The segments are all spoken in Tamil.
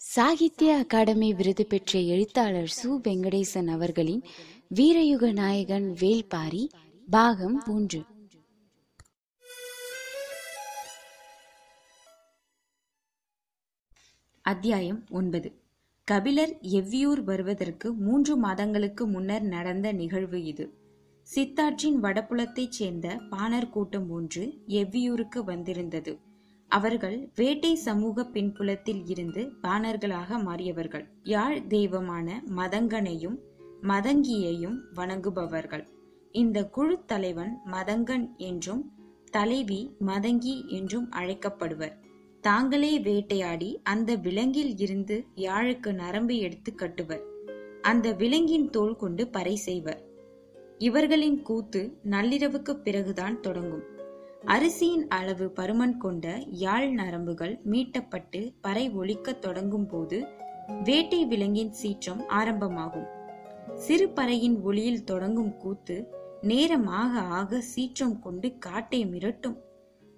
சாகித்ய அகாடமி விருது பெற்ற எழுத்தாளர் சு. வெங்கடேசன் அவர்களின் வீரயுக நாயகன் வேல்பாரி பாகம் மூன்று. அத்தியாயம் ஒன்பது. கபிலர் எவ்வியூர் வருவதற்கு மூன்று மாதங்களுக்கு முன்னர் நடந்த நிகழ்வு இது. சித்தாற்றின் வடபுலத்தைச் சேர்ந்த பாணர் கூட்டம் ஒன்று எவ்வியூருக்கு வந்திருந்தது. அவர்கள் வேட்டை சமூக பின்புலத்தில் இருந்து பாணர்களாக மாறியவர்கள். யாழ் தெய்வமான மதங்கனையும் மதங்கியையும் வணங்குபவர்கள். இந்த குழு தலைவன் மதங்கன் என்றும் தலைவி மதங்கி என்றும் அழைக்கப்படுவர். தாங்களே வேட்டையாடி அந்த விலங்கில் இருந்து யாழுக்கு நரம்பு எடுத்து கட்டுவர். அந்த விலங்கின் தோல் கொண்டு பறை செய்வர். இவர்களின் கூத்து நள்ளிரவுக்கு பிறகுதான் தொடங்கும். அரிசியின் அளவு பருமன் கொண்ட யாழ் நரம்புகள் மீட்டப்பட்டு பறை ஒலிக்கத் தொடங்கும் போது வேட்டை விலங்கின் சீற்றம் ஆரம்பமாகும். சிறு பறையின் ஒளியில் தொடங்கும் கூத்து நேரமாக ஆக சீற்றம் கொண்டு காட்டை மிரட்டும்.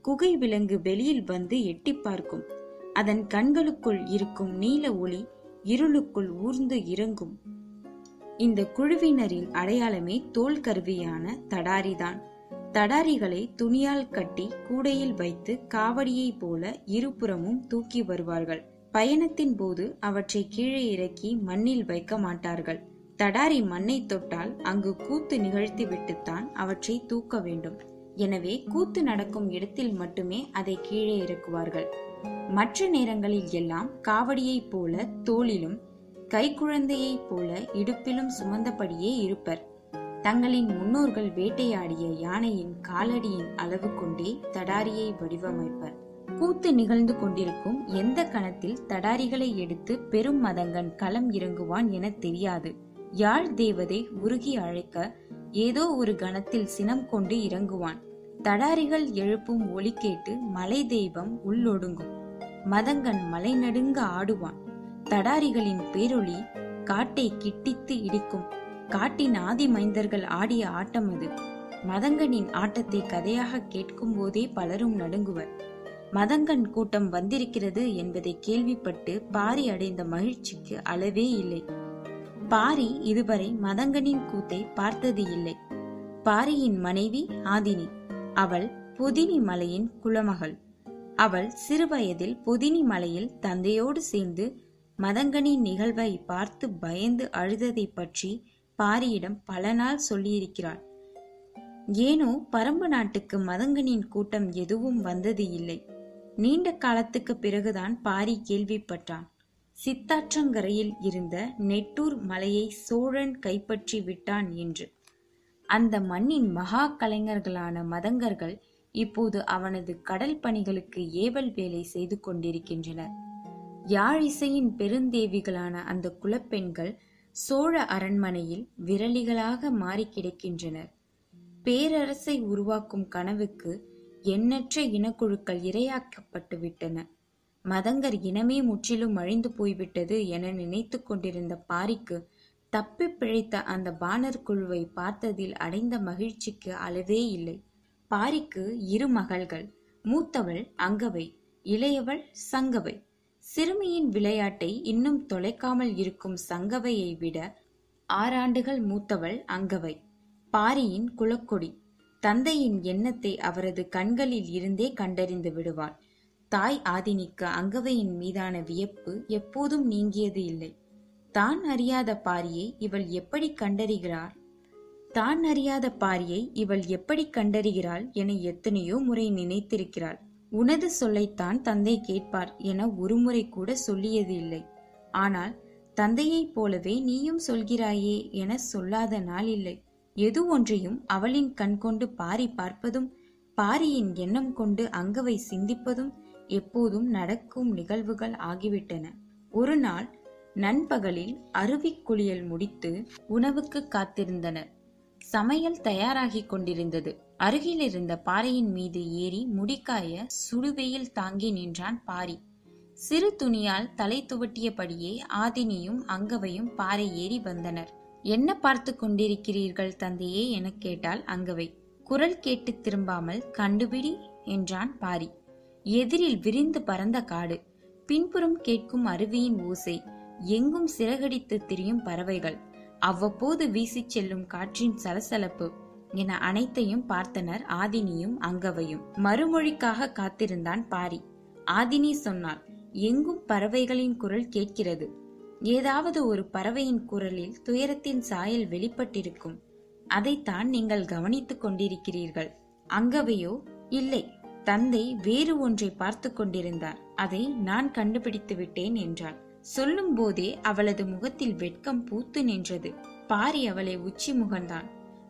குகை விலங்கு வெளியில் வந்து எட்டி பார்க்கும். அதன் கண்களுக்குள் இருக்கும் நீல ஒளி இருளுக்குள் ஊர்ந்து இறங்கும். இந்த குழுவினரின் அடையாளமே தோல் கருவியான தடாரிதான். தடாரிகளை துணியால் கட்டி கூடையில் வைத்து காவடியைப் போல இருபுறமும் தூக்கி வருவார்கள். பயணத்தின் போது அவற்றை கீழே இறக்கி மண்ணில் வைக்க மாட்டார்கள். தடாரி மண்ணை தொட்டால் அங்கு கூத்து நிகழ்த்திவிட்டுத்தான் அவற்றை தூக்க வேண்டும். எனவே கூத்து நடக்கும் இடத்தில் மட்டுமே அதை கீழே இறக்குவார்கள். மற்ற நேரங்களில் எல்லாம் காவடியைப் போல தோளிலும் கைக்குழந்தையைப் போல இடுப்பிலும் சுமந்தபடியே இருப்பர். தங்களின் முன்னோர்கள் வேட்டையாடிய யானையின் காலடியின் அளவு கொண்டே தடாரியை வடிவமைப்பர். கூத்து நிகழ்ந்து கொண்டிருக்கும் எந்த கணத்தில் தடாரிகளை எடுத்து பெரும் மதங்கன் களம் இறங்குவான் என தெரியாது. யாழ் தேவதை உருகி அழைக்க ஏதோ ஒரு கணத்தில் சினம் கொண்டு இறங்குவான். தடாரிகள் எழுப்பும் ஒலி கேட்டு மலை தெய்வம் உள்ளொடுங்கும். மதங்கன் மலை நடுங்க ஆடுவான். தடாரிகளின் பேரொளி காட்டை கிட்டித்து இடிக்கும். காட்டின் ஆதி மைந்தர்கள் ஆடிய ஆட்டம் அது மதங்கனின் ஆட்டத்தை கதையாக கேட்கும் போதே பலரும் நடுங்குவர். மதங்கன் கூட்டம் வந்திருக்கிறது என்பதை கேள்விப்பட்டு பாரி அடைந்த மகிழ்ச்சிக்கு அளவே இல்லை. பாரி இதுவரை மதங்கனின் கூத்தை பார்த்தது இல்லை. பாரியின் மனைவி ஆதினி. அவள் பொதினி மலையின் குலமகள். அவள் சிறுவயதில் பொதினி மலையில் தந்தையோடு சேர்ந்து மதங்கனின் நிகழ்வை பார்த்து பயந்து அழுததை பற்றி பாரியிடம் பல நாள் சொல்லியிருக்கிறாள். ஏனோ பரம்பு நாட்டுக்கு மதங்கனின் கூட்டம் எதுவும் வந்தது இல்லை. நீண்ட காலத்துக்கு பிறகுதான் பாரி கேள்விப்பட்டான். சித்தாற்றங்கரையில் இருந்த நெட்டூர் மலையை சோழன் கைப்பற்றி விட்டான் என்று. அந்த மண்ணின் மகா கலைஞர்களான மதங்கர்கள் இப்போது அவனது கடல் பணிகளுக்கு ஏவல் வேலை செய்து கொண்டிருக்கின்றனர். யாழ் இசையின் பெருந்தேவிகளான அந்த குலப்பெண்கள் சோழ அரண்மனையில் விரலிகளாக மாறி கிடக்கின்றனர். பேரரசை உருவாக்கும் கனவுக்கு எண்ணற்ற இனக்குழுக்கள் இரையாக்கப்பட்டு விட்டன. மதங்கர் இனமே முற்றிலும் அழிந்து போய்விட்டது என நினைத்து கொண்டிருந்த பாரிக்கு தப்பி பிழைத்த அந்த பாணர் குழுவை பார்த்ததில் அடைந்த மகிழ்ச்சிக்கு அளவே இல்லை. பாரிக்கு இரு மகள்கள் மூத்தவள் அங்கவை இளையவள் சங்கவை. சிறுமியின் விளையாட்டை இன்னும் தொலைக்காமல் இருக்கும் சங்கவையை விட ஆறாண்டுகள் மூத்தவள் அங்கவை. பாரியின் குலக்கொடி. தந்தையின் எண்ணத்தை அவரது கண்களில் இருந்தே கண்டறிந்து விடுவாள். தாய் ஆதினிக்கு அங்கவையின் மீதான வியப்பு எப்போதும் நீங்கியது இல்லை. தான் அறியாத பாரியை இவள் எப்படி கண்டறிகிறாள் தான் அறியாத பாரியை இவள் எப்படி கண்டறிகிறாள் என எத்தனையோ முறை நினைத்திருக்கிறாள். உனது சொல்லைத்தான் தந்தை கேட்பார் என ஒருமுறை கூட சொல்லியது இல்லை. ஆனால் தந்தையைப் போலவே நீயும் சொல்கிறாயே என சொல்லாத நாள் இல்லை. எது ஒன்றையும் அவளின் கண் கொண்டு பாரி பார்ப்பதும் பாரியின் எண்ணம் கொண்டு அங்கவை சிந்திப்பதும் எப்போதும் நடக்கும் நிகழ்வுகள் ஆகிவிட்டன. ஒரு நாள் நண்பகலில் அருவி குளியல் முடித்து உணவுக்கு காத்திருந்தனர். சமையல் தயாராகிக் கொண்டிருந்தது. அருகில் இருந்த பாறையின் மீது ஏறி முடிக்காய சுடுவெயில் தாங்கி நின்றான் பாரி. சிறு துணியால் தலை துவட்டியபடியே ஆதினியும் அங்கவையும் பாறை ஏறி வந்தனர். என்ன பார்த்து கொண்டிருக்கிறீர்கள் தந்தையே? எனக் கேட்டாள் அங்கவை. குரல் கேட்டு திரும்பாமல் கண்டுபிடி என்றான் பாரி. எதிரில் விரிந்து பறந்த காடு பின்புறம் கேட்கும் அருவியின் ஓசை எங்கும் சிறகடித்து திரியும் பறவைகள் அவ்வப்போது வீசிச் செல்லும் காற்றின் சலசலப்பு என அனைத்தையும் பார்த்தனர் ஆதினியும் அங்கவையும். மறுமொழிக்காக காத்திருந்தான் பாரி. ஆதினி சொன்னாள் எங்கும் பறவைகளின் குரல் கேட்கிறது. ஏதாவது ஒரு பறவையின் குரலில் துயரத்தின் சாயல் வெளிப்பட்டிருக்கும். அதைத்தான் நீங்கள் கவனித்துக் கொண்டிருக்கிறீர்கள். அங்கவையோ? இல்லை. தந்தை வேறு ஒன்றை பார்த்து கொண்டிருந்தார். அதை நான் கண்டுபிடித்து விட்டேன் என்றாள். சொல்லும் போதே அவளது முகத்தில் வெட்கம் பூத்து நின்றது. பாரி அவளை உச்சி முகந்தான்.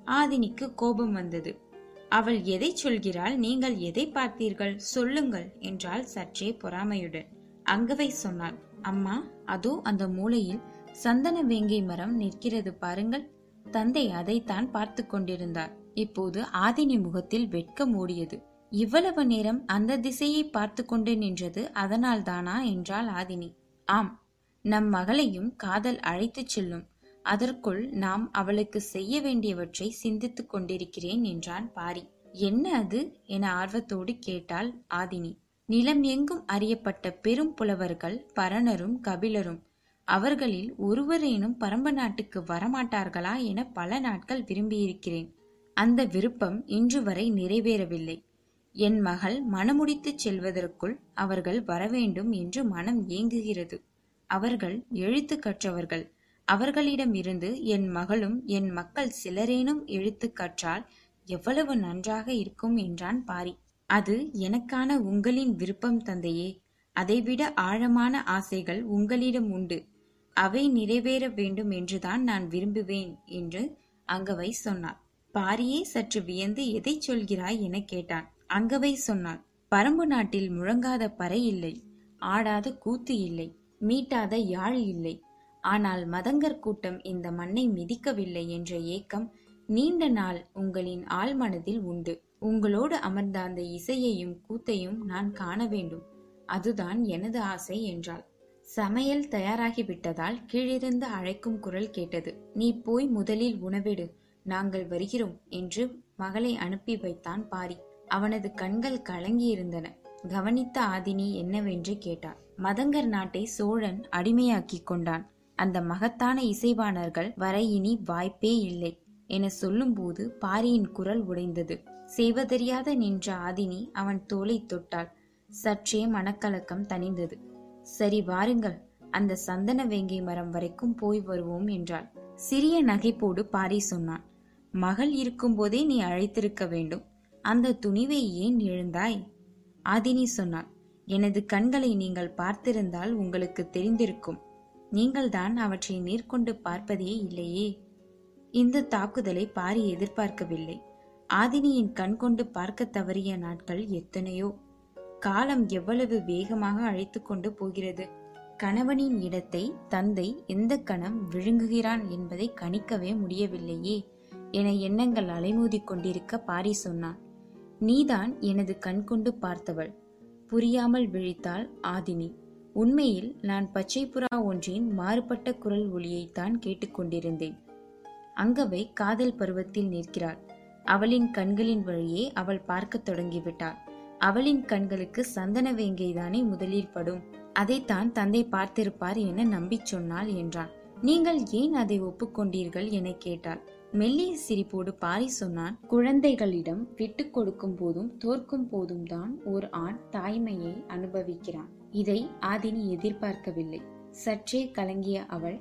ஆதினிக்கு கோபம் வந்தது. அவள் எதை சொல்கிறாள் நீங்கள் எதை பார்த்தீர்கள் சொல்லுங்கள் என்றால் சற்றே பொறாமையுடன். அங்கவை சொன்னாள் அம்மா அதோ அந்த மூலையில் சந்தன வேங்கை மரம் நிற்கிறது பாருங்கள். தந்தை அதைத்தான் பார்த்து கொண்டிருந்தார். இப்போது ஆதினி முகத்தில் வெட்கம் ஓடியது. இவ்வளவு நேரம் அந்த திசையை பார்த்து கொண்டு நின்றது அதனால் தானா என்றாள் ஆதினி. ஆம் நம் மகளையும் காதல் அழைத்துச் செல்லும். அதற்குள் நாம் அவளுக்கு செய்ய வேண்டியவற்றை சிந்தித்துக் கொண்டிருக்கிறேன் என்றான் பாரி. என்ன அது? என ஆர்வத்தோடு கேட்டாள் ஆதினி. நிலம் எங்கும் அறியப்பட்ட பெரும் புலவர்கள் பரணரும் கபிலரும் அவர்களில் ஒருவரேனும் பரம்ப நாட்டுக்கு வரமாட்டார்களா என பல நாட்கள் விரும்பியிருக்கிறேன். அந்த விருப்பம் இன்று வரை நிறைவேறவில்லை. என் மகள் மனமுடித்துச் செல்வதற்குள் அவர்கள் வரவேண்டும் என்று மனம் ஏங்குகிறது. அவர்கள் எழுத்து கற்றவர்கள். அவர்களிடமிருந்து என் மகளும் என் மக்கள் சிலரேனும் எழுத்து கற்றால் எவ்வளவு நன்றாக இருக்கும் என்றான் பாரி. அது எனக்கான உங்களின் விருப்பம் தந்தையே. அதைவிட ஆழமான ஆசைகள் உங்களிடம் உண்டு. அவை நிறைவேற வேண்டும் என்றுதான் நான் விரும்புவேன் என்று அங்கவை சொன்னார் பாரியே சற்று வியந்து எதை சொல்கிறாய் என கேட்டான். அங்கவை சொன்னாள் பரம்பு நாட்டில் முழங்காத பறை இல்லை ஆடாத கூத்து இல்லை மீட்டாத யாழ் இல்லை ஆனால் மதங்கர் கூட்டம் இந்த மண்ணை மிதிக்கவில்லை என்ற ஏக்கம் நீண்ட நாள் உங்களின் ஆழ்மனதில் உண்டு. உங்களோடு அமர்ந்த அந்த இசையையும் கூத்தையும் நான் காண வேண்டும். அதுதான் எனது ஆசை என்றாள். சமையல் தயாராகிவிட்டதால் கீழிருந்து அழைக்கும் குரல் கேட்டது. நீ போய் முதலில் உணவிடு. நாங்கள் வருகிறோம் என்று மகளை அனுப்பி வைத்தான் பாரி. அவனது கண்கள் கலங்கியிருந்தன. கவனித்த ஆதினி என்னவென்று கேட்டார் மதங்கர் நாட்டை சோழன் அடிமையாக்கிக் கொண்டான். அந்த மகத்தான இசைவாணர்கள் வர இனி வாய்ப்பே இல்லை என சொல்லும்போது பாரியின் குரல் உடைந்தது. செய்வதறியாத நின்ற ஆதினி அவன் தோலை தொட்டாள். சற்றே மனக்கலக்கம் தணிந்தது. சரி வாருங்கள் அந்த சந்தன வேங்கை மரம் வரைக்கும் போய் வருவோம் என்றாள். சிறிய நகைப்போடு பாரி சொன்னான் மகள் இருக்கும்போதே நீ அழைத்திருக்க வேண்டும். அந்த துணிவை ஏன் எழுந்தாய்? ஆதினி சொன்னாள் எனது கண்களை நீங்கள் பார்த்திருந்தால் உங்களுக்கு தெரிந்திருக்கும். நீங்கள்தான் அவற்றை நேர்கொண்டு பார்ப்பதே இல்லையே. இந்த தாக்குதலை பாரி எதிர்பார்க்கவில்லை. ஆதினியின் கண் கொண்டு பார்க்க தவறிய நாட்கள் எத்தனையோ. காலம் எவ்வளவு வேகமாக அழைத்து கொண்டு போகிறது. கணவனின் இடத்தை தந்தை எந்த கணம் விழுங்குகிறான் என்பதை கணிக்கவே முடியவில்லையே என எண்ணங்கள் அலைமோதி கொண்டிருக்க பாரி சொன்னான். நீதான் எனது கண் கொண்டு பார்த்தவள். புரியாமல் விழித்தாள் ஆதினி. உண்மையில் நான் பச்சை புறா ஒன்றின் மாறுபட்ட குரல் ஒளியைத்தான் கேட்டுக்கொண்டிருந்தேன் அங்கவை காதல் பருவத்தில் நிற்கிறாள். அவளின் கண்களின் வழியே அவள் பார்க்கத் தொடங்கிவிட்டாள். அவளின் கண்களுக்கு சந்தன வேங்கைதானே முதலில் படும். அதைத்தான் தந்தை பார்த்திருப்பார் என நம்பிச் சொன்னாள் என்றான். நீங்கள் ஏன் அதை ஒப்புக்கொண்டீர்கள் என கேட்டாள். மெல்லிய சிரிப்போடு பாரி சொன்னான் குழந்தைகளிடம் விட்டு கொடுக்கும் போதும் தோற்கும் போதும் தான் ஓர் ஆண் தாய்மையை அனுபவிக்கிறான். இதை ஆதினி எதிர்பார்க்கவில்லை. சற்றே கலங்கிய அவள்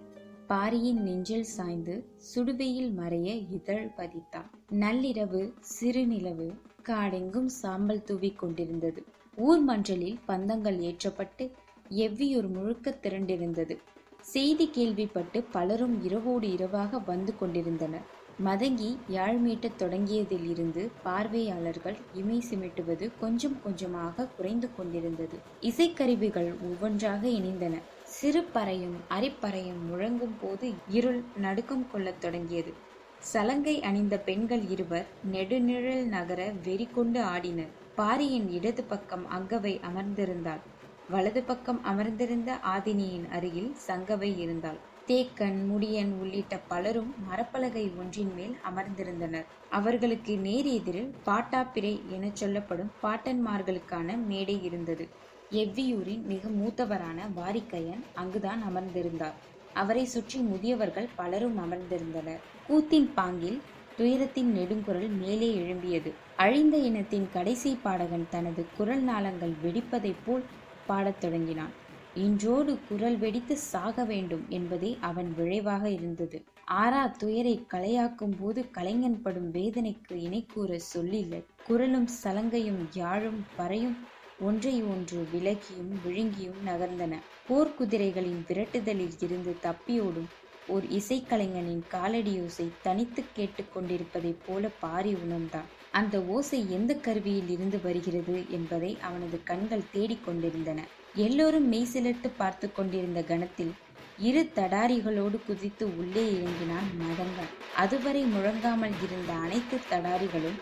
பாரியின் நெஞ்சில் சாய்ந்து சுடுவையில் மறைய இதழ் பதித்தாள். நள்ளிரவு சிறுநிலவு காடெங்கும் சாம்பல் தூவிக் கொண்டிருந்தது. ஊர் மன்றலில் பந்தங்கள் ஏற்றப்பட்டு எவ்வியூர் முழுக்க திரண்டிருந்தது. செய்தி கேள்விப்பட்டு பலரும் இரவோடு இரவாக வந்து கொண்டிருந்தனர். மதங்கி யாழ் மீட்டத் தொடங்கியதிலிருந்து பார்வையாளர்கள் இமை சிமிட்டுவது கொஞ்சம் கொஞ்சமாக குறைந்து கொண்டிருந்தது. இசைக்கருவிகள் ஒவ்வொன்றாக இணைந்தன. சிறு பறையும் அரிப்பறையும் முழங்கும் போது இருள் நடுக்கம் கொள்ளத் தொடங்கியது. சலங்கை அணிந்த பெண்கள் இருவர் நெடுநிழல் நகர வெறி கொண்டு ஆடினர். பாரியின் இடது பக்கம் அங்கவை அமர்ந்திருந்தாள். வலது பக்கம் அமர்ந்திருந்த ஆதினியின் அருகில் சங்கவை இருந்தாள். தேக்கன் முடியன் உள்ளிட்ட பலரும் மரப்பலகை ஒன்றின் மேல் அமர்ந்திருந்தனர். அவர்களுக்கு நேர் எதிரில் பாட்டாப்பிரை எனச் சொல்லப்படும் பாட்டன்மார்களுக்கான மேடை இருந்தது. எவ்வியூரின் மிக மூத்தவரான வாரிக்கையன் அங்குதான் அமர்ந்திருந்தார். அவரை சுற்றி முதியவர்கள் பலரும் அமர்ந்திருந்தனர். கூத்தின் பாங்கில் துயரத்தின் நெடுங்குரல் மேலே எழும்பியது. அழிந்த இனத்தின் கடைசி பாடகன் தனது குரல் நாளங்கள் வெடிப்பதைப் போல் பாடத் தொடங்கினான். இன்றோடு குரல் வெடித்து சாக வேண்டும் என்பதே அவன் விளைவாக இருந்தது. ஆறா துயரை கலையாக்கும் போது கலைஞன் படும் வேதனைக்கு இணை கூற சொல்லில்லை குரலும் சலங்கையும் யாழும் பறையும் ஒன்றை ஒன்று விலகியும் விழுங்கியும் நகர்ந்தன. போர்க்குதிரைகளின் விரட்டுதலில் இருந்து தப்பியோடும் ஓர் இசைக்கலைஞனின் காலடியோசை தனித்து கேட்டுக்கொண்டிருப்பதைப் போல பாரி உணர்ந்தான். அந்த ஓசை எந்த கருவியில் இருந்து வருகிறது என்பதை அவனது கண்கள் தேடிக்கொண்டிருந்தன எல்லோரும் மெய்சிலிர்த்து பார்த்து கொண்டிருந்த கணத்தில் இரு தடாரிகளோடு குதித்து உள்ளே இறங்கினான் மதங்கன் அதுவரை முழங்காமல் இருந்த அனைத்து தடாரிகளும்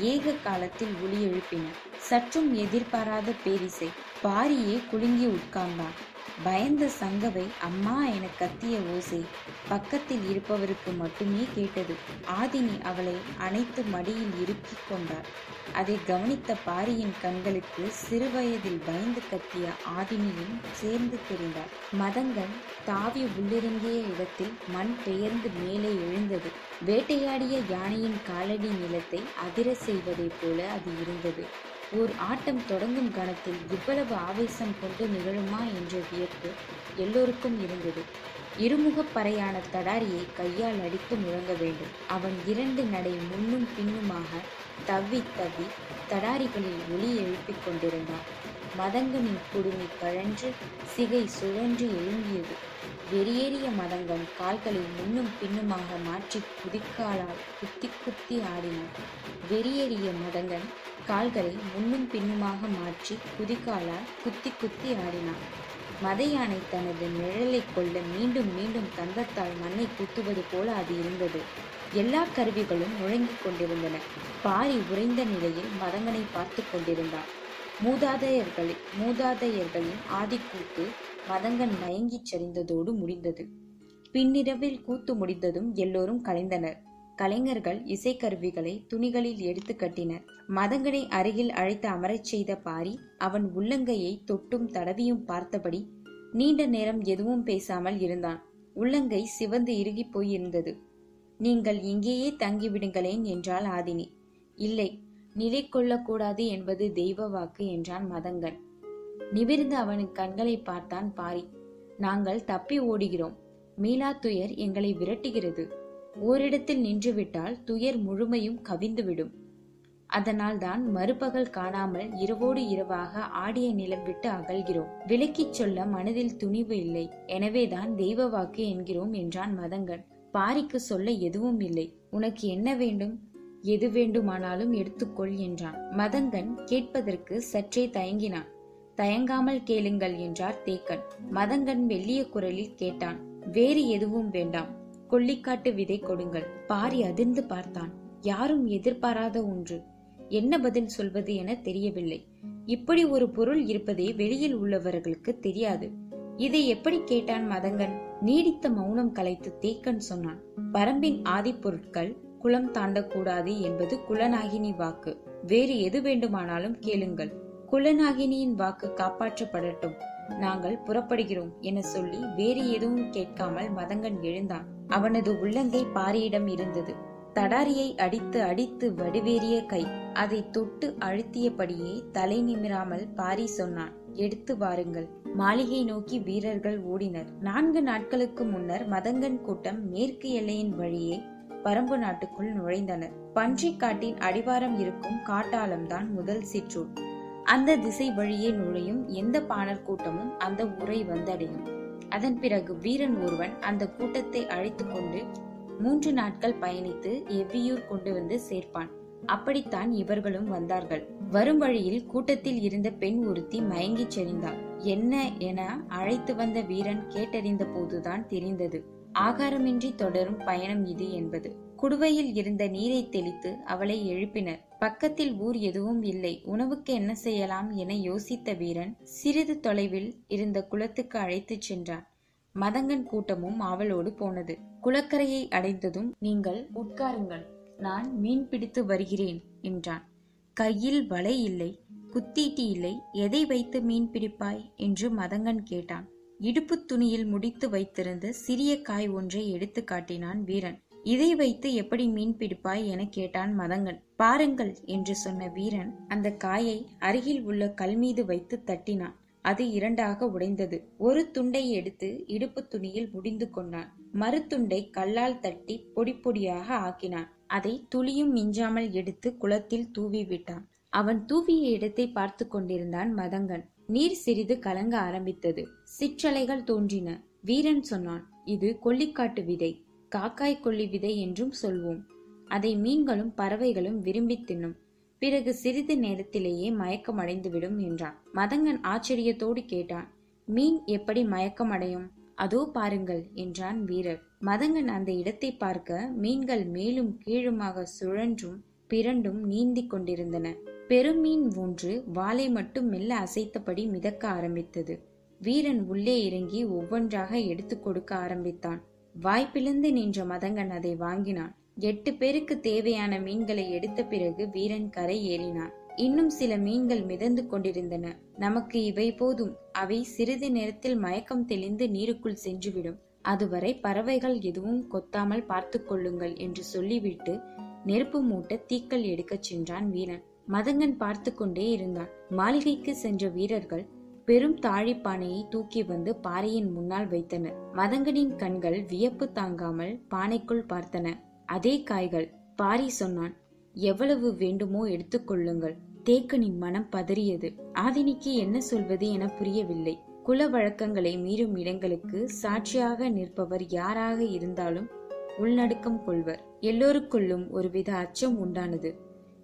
ஏக காலத்தில் ஒளி எழுப்பின. சற்றும் எதிர்பாராத பேரிசை பாரியே குலுங்கி உட்கார்ந்தான். பயந்த சங்கவை அம்மா என கத்திய ஓசை பக்கத்தில் இருப்பவருக்கு மட்டுமே கேட்டது. ஆதினி அவளை அனைத்து மடியில் இறுக்கிக் கொண்டார் அதை கவனித்த பாரியின் கண்களுக்கு சிறுவயதில் பயந்து கத்திய ஆதினியும் சேர்ந்து தெரிந்தார் மதங்கன் தாவி உள்ளிறங்கிய இடத்தில் மண் பெயர்ந்து மேலே எழுந்தது. வேட்டையாடிய யானையின் காலடி நிலத்தை அதிர செய்வதைப் போல அது இருந்தது. ஓர் ஆட்டம் தொடங்கும் கணத்தில் இவ்வளவு ஆவேசம் கொண்டு நிகழுமா என்ற வியப்பு எல்லோருக்கும் இருந்தது. இருமுகப்பறையான தடாரியை கையால் அடித்து முழங்க வேண்டும். அவன் இரண்டு நடை முன்னும் பின்னுமாக தவ்வி தவ்வி தடாரிகளில் ஒளி எழுப்பிக் கொண்டிருந்தான். மதங்கனின் குடுமி கழன்று சிகை சுழன்று எழும்பியது. வெறியேறிய மதங்கன் கால்களை முன்னும் பின்னுமாக மாற்றி குதிக்காலால் குத்தி குத்தி ஆடினான். வெறியேறிய மதங்கன் கால்களை முன்னும் பின்னுமாக மாற்றி குதிக்காலால் குத்தி குத்தி ஆடினான். மத யானை தனது நிழலை கொள்ள மீண்டும் மீண்டும் தந்தத்தால் மண்ணை குத்துவது போல அது இருந்தது. எல்லா கருவிகளும் முழங்கிக் கொண்டிருந்தன. பாரி உறைந்த நிலையில் மதங்கனை பார்த்து கொண்டிருந்தான். மூதாதையர்களின் மூதாதையர்களின் ஆதிக்கூத்து மதங்கன் மயங்கிச் சரிந்ததோடு முடிந்தது. பின்னிரவில் கூத்து முடிந்ததும் எல்லோரும் கலைந்தனர். கலைஞர்கள் இசைக்கருவிகளை துணிகளில் எடுத்து கட்டினர். மதங்கனை அருகில் அழைத்து அமரச் செய்த பாரி அவன் உள்ளங்கையை தொட்டும் தடவியும் பார்த்தபடி நீண்ட நேரம் எதுவும் பேசாமல் இருந்தான். உள்ளங்கை சிவந்து இறுகிப் போயிருந்தது. நீங்கள் இங்கேயே தங்கிவிடுங்களேன் என்றாள் ஆதினி. இல்லை நிலை கொள்ளக்கூடாது என்பது தெய்வ வாக்கு என்றான் மதங்கன். நிமிர்ந்து அவனின் கண்களை பார்த்தான் பாரி. நாங்கள் தப்பி ஓடுகிறோம். மீளாத்துயர் எங்களை விரட்டுகிறது. ஓரிடத்தில் நின்றுவிட்டால் துயர் முழுமையும் கவிந்துவிடும். அதனால் தான் மறுபகல் காணாமல் இரவோடு இரவாக ஆடிய நிலம் விட்டு அகல்கிறோம். விலக்கிச் சொல்ல மனதில் துணிவு இல்லை. எனவேதான் தெய்வ வாக்கு என்கிறோம் என்றான் மதங்கன். பாரிக்கு சொல்ல எதுவும் இல்லை. உனக்கு என்ன வேண்டும்? எது வேண்டுமானாலும் எடுத்துக்கொள் என்றான். மதங்கன் கேட்பதற்கு சற்றே தயங்கினான். தயங்காமல் கேளுங்கள் என்றார் தேக்கன். மதங்கன் வெள்ளிய குரலில் கேட்டான். வேறு எதுவும் வேண்டாம். கொல்லிக்காட்டு விதை கொடுங்கள். பாரி அதிர்ந்து பார்த்தான். யாரும் எதிர்பாராத ஒன்று. என்ன பதில் சொல்வது என தெரியவில்லை. இப்படி ஒரு பொருள் இருப்பதே வெளியில் உள்ளவர்களுக்கு தெரியாது. இதை எப்படி கேட்டான் மதங்கன்? நீடித்த மௌனம் கலைத்து தேக்கன் சொன்னான். பரம்பின் ஆதி பொருட்கள் குலம் தாண்டக்கூடாது என்பது குலநாகினி வாக்கு. வேறு எது வேண்டுமானாலும் கேளுங்கள். குலநாகினியின் வாக்கு காப்பாற்றப்படட்டும். நாங்கள் புறப்படுகிறோம் என சொல்லி வேறு எதுவும் கேட்காமல் மதங்கன் எழுந்தான். அவனது உள்ளங்கை பாரியிடம் இருந்தது. தடாரியை அடித்து அடித்து வடிவேறிய கை அதை தொட்டு அழுத்தியபடியே தலை நிமிராமல் பாரி சொன்னான் எடுத்து வாருங்கள். மாளிகை நோக்கி வீரர்கள் ஓடினர். நான்கு நாட்களுக்கு முன்னர் மதங்கன் கூட்டம் மேற்கு எல்லையின் வழியே பரம்பு நாட்டுக்குள் நுழைந்தனர். பன்றி காட்டின் அடிவாரம் இருக்கும் காட்டாளம்தான் முதல் சிற்றூர். அந்த திசை வழியே நுழையும் எந்த பாணர் கூட்டமும் அந்த ஊரை வந்தடையும். அதன் பிறகு வீரன் ஒருவன் அந்த கூட்டத்தை அழைத்து கொண்டு மூன்று நாட்கள் பயணித்து எவ்வியூர் கொண்டு வந்து சேர்ப்பான். அப்படித்தான் இவர்களும் வந்தார்கள். வரும் வழியில் கூட்டத்தில் இருந்த பெண் ஒருத்தி மயங்கிச் செறிந்தாள். என்ன என அழைத்து வந்த வீரன் கேட்டறிந்த போதுதான் தெரிந்தது. ஆகாரமின்றி தொடரும் பயணம் இது என்பது. குடுவையில் இருந்த நீரை தெளித்து அவளை எழுப்பினர். பக்கத்தில் ஊர் எதுவும் இல்லை. உணவுக்கு என்ன செய்யலாம் என யோசித்த வீரன் சிறிது தொலைவில் இருந்த குளத்துக்கு அழைத்துச் சென்றான். மதங்கன் கூட்டமும் அவளோடு போனது. குளக்கரையை அடைந்ததும் நீங்கள் உட்காருங்கள். நான் மீன் பிடித்து வருகிறேன் என்றான். கையில் வலை இல்லை. குத்தீட்டி இல்லை. எதை வைத்து மீன் பிடிப்பாய்? என்று மதங்கன் கேட்டான். இடுப்பு துணியில் முடித்து வைத்திருந்த சிறிய காய் ஒன்றை எடுத்து காட்டினான் வீரன். இதை வைத்து எப்படி மீன் பிடிப்பாய் என கேட்டான் மதங்கன். பாருங்கள் என்று சொன்ன வீரன் அந்த காயை அருகில் உள்ள கல் மீது வைத்து தட்டினான். அது இரண்டாக உடைந்தது. ஒரு துண்டை எடுத்து இடுப்பு துணியில் முடிந்து கொண்டான். மறுத்துண்டை கல்லால் தட்டி பொடி பொடியாக ஆக்கினான். அதை துளியும் மிஞ்சாமல் எடுத்து குளத்தில் தூவி விட்டான். அவன் தூவிய இடத்தை பார்த்து கொண்டிருந்தான் மதங்கன். நீர் சிறிது கலங்க ஆரம்பித்தது. சிற்றலைகள் தோன்றின. வீரன் சொன்னான் இது கொல்லிக்காட்டு விதை. காக்காய் கொல்லி விதை என்றும் சொல்வோம். அதை மீன்களும் பறவைகளும் விரும்பி தின்னும். பிறகு சிறிது நேரத்திலேயே மயக்கம் அடைந்துவிடும் என்றான். மதங்கன் ஆச்சரியத்தோடு கேட்டான் மீன் எப்படி மயக்கம் அடையும்? அதோ பாருங்கள் என்றான் வீரர். மதங்கன் அந்த இடத்தை பார்க்க மீன்கள் மேலும் கீழுமாக சுழன்றும் பிறண்டும் நீந்திக் கொண்டிருந்தன. பெருமீன் ஒன்று வாளை மட்டும் மெல்ல அசைத்தபடி மிதக்க ஆரம்பித்தது. வீரன் உள்ளே இறங்கி ஒவ்வொன்றாக எடுத்து கொடுக்க ஆரம்பித்தான். வாய்ப்பிழந்து நின்ற மதங்கன் அதை வாங்கினான். எட்டு பேருக்கு தேவையான மீன்களை எடுத்த பிறகு வீரன் கரை ஏறினான். இன்னும் சில மீன்கள் மிதந்து கொண்டிருந்தன. நமக்கு இவை போதும். அவை சிறிது நேரத்தில் மயக்கம் தெளிந்து நீருக்குள் சென்றுவிடும். அதுவரை பறவைகள் எதுவும் கொத்தாமல் பார்த்து கொள்ளுங்கள் என்று சொல்லிவிட்டு நெருப்பு மூட்ட தீக்கள் எடுக்கச் சென்றான் வீரன். மதங்கன் பார்த்து கொண்டே இருந்தான். மாளிகைக்கு சென்ற வீரர்கள் பெரும் தாழிப்பானையை தூக்கி வந்து பாறையின் முன்னால் வைத்தனர். மதங்கனின் கண்கள் வியப்பு தாங்காமல் பானைக்குள் பார்த்தன. அதே காய்கள் பாரி சொன்னான் எவ்வளவு வேண்டுமோ எடுத்துக்கொள்ளுங்கள் தேக்கனின் மனம் பதறியது. ஆதினிக்கு என்ன சொல்வது என புரியவில்லை. குல வழக்கங்களை மீறும் இடங்களுக்கு சாட்சியாக நிற்பவர் யாராக இருந்தாலும் உள்நடுக்கம் கொள்வர். எல்லோருக்குள்ளும் ஒருவித அச்சம் உண்டானது.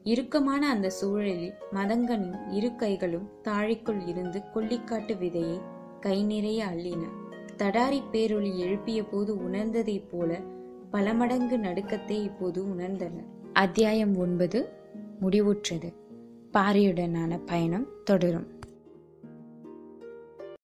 இறுக்கமான அந்த சூழலில் மதங்கனின் இரு கைகளும் தாழைக்குள் இருந்து கொல்லிக்காட்டு விதையை கை நிறைய அள்ளின. தடாரி பேரொளி எழுப்பிய போது உணர்ந்ததைப் போல பல மடங்கு நடுக்கத்தை இப்போது உணர்ந்தனர் அத்தியாயம் ஒன்பது. முடிவுற்றது. பாரியுடனான பயணம் தொடரும்.